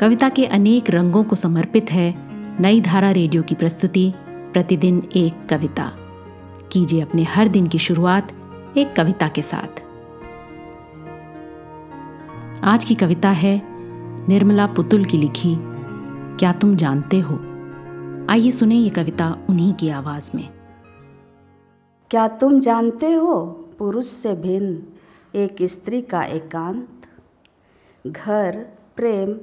कविता के अनेक रंगों को समर्पित है नई धारा रेडियो की प्रस्तुति, प्रतिदिन एक कविता। कीजिए अपने हर दिन की शुरुआत एक कविता के साथ। आज की कविता है निर्मला पुतुल की लिखी, क्या तुम जानते हो? आइए सुने ये कविता उन्हीं की आवाज़ में। क्या तुम जानते हो, पुरुष से भिन्न, एक स्त्री का एकांत? घर, प्रेम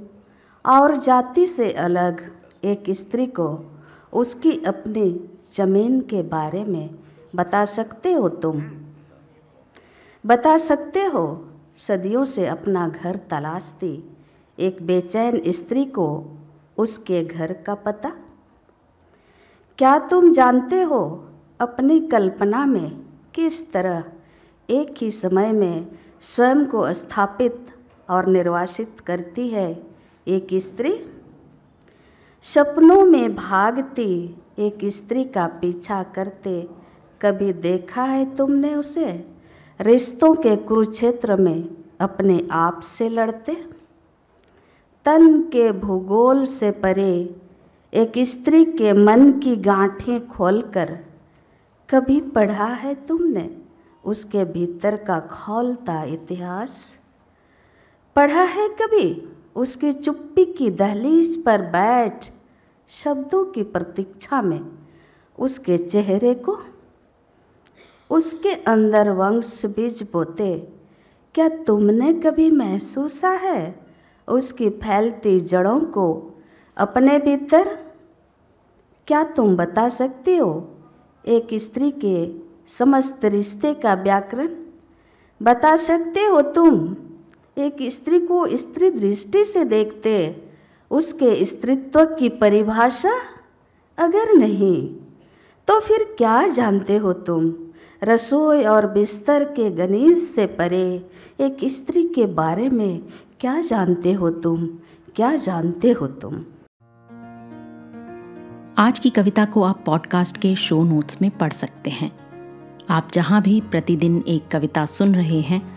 और जाति से अलग एक स्त्री को उसकी अपनी ज़मीन के बारे में बता सकते हो तुम? बता सकते हो? सदियों से अपना घर तलाशती एक बेचैन स्त्री को उसके घर का पता? क्या तुम जानते हो अपनी कल्पना में किस तरह एक ही समय में स्वयं को स्थापित और निर्वासित करती है एक स्त्री। सपनों में भागती एक स्त्री का पीछा करते, कभी देखा है तुमने उसे? रिश्तों के कुरुक्षेत्र में अपने आप से लड़ते। तन के भूगोल से परे एक स्त्री के मन की गांठें खोलकर, कभी पढ़ा है तुमने उसके भीतर का खोलता इतिहास? पढ़ा है कभी उसकी चुप्पी की दहलीज पर बैठ शब्दों की प्रतीक्षा में उसके चेहरे को उसके अंदर वंश बीज बोते, क्या तुमने कभी महसूसा है उसकी फैलती जड़ों को अपने भीतर? क्या तुम बता सकते हो एक स्त्री के समस्त रिश्ते का व्याकरण? बता सकते हो तुम एक स्त्री को स्त्री दृष्टि से देखते, उसके स्त्रीत्व की परिभाषा अगर नहीं तो फिर क्या जानते हो तुम? रसोई और बिस्तर के गणित से परे एक स्त्री के बारे में क्या जानते हो तुम? क्या जानते हो तुम? आज की कविता को आप पॉडकास्ट के शो नोट्स में पढ़ सकते हैं। आप जहाँ भी प्रतिदिन एक कविता सुन रहे हैं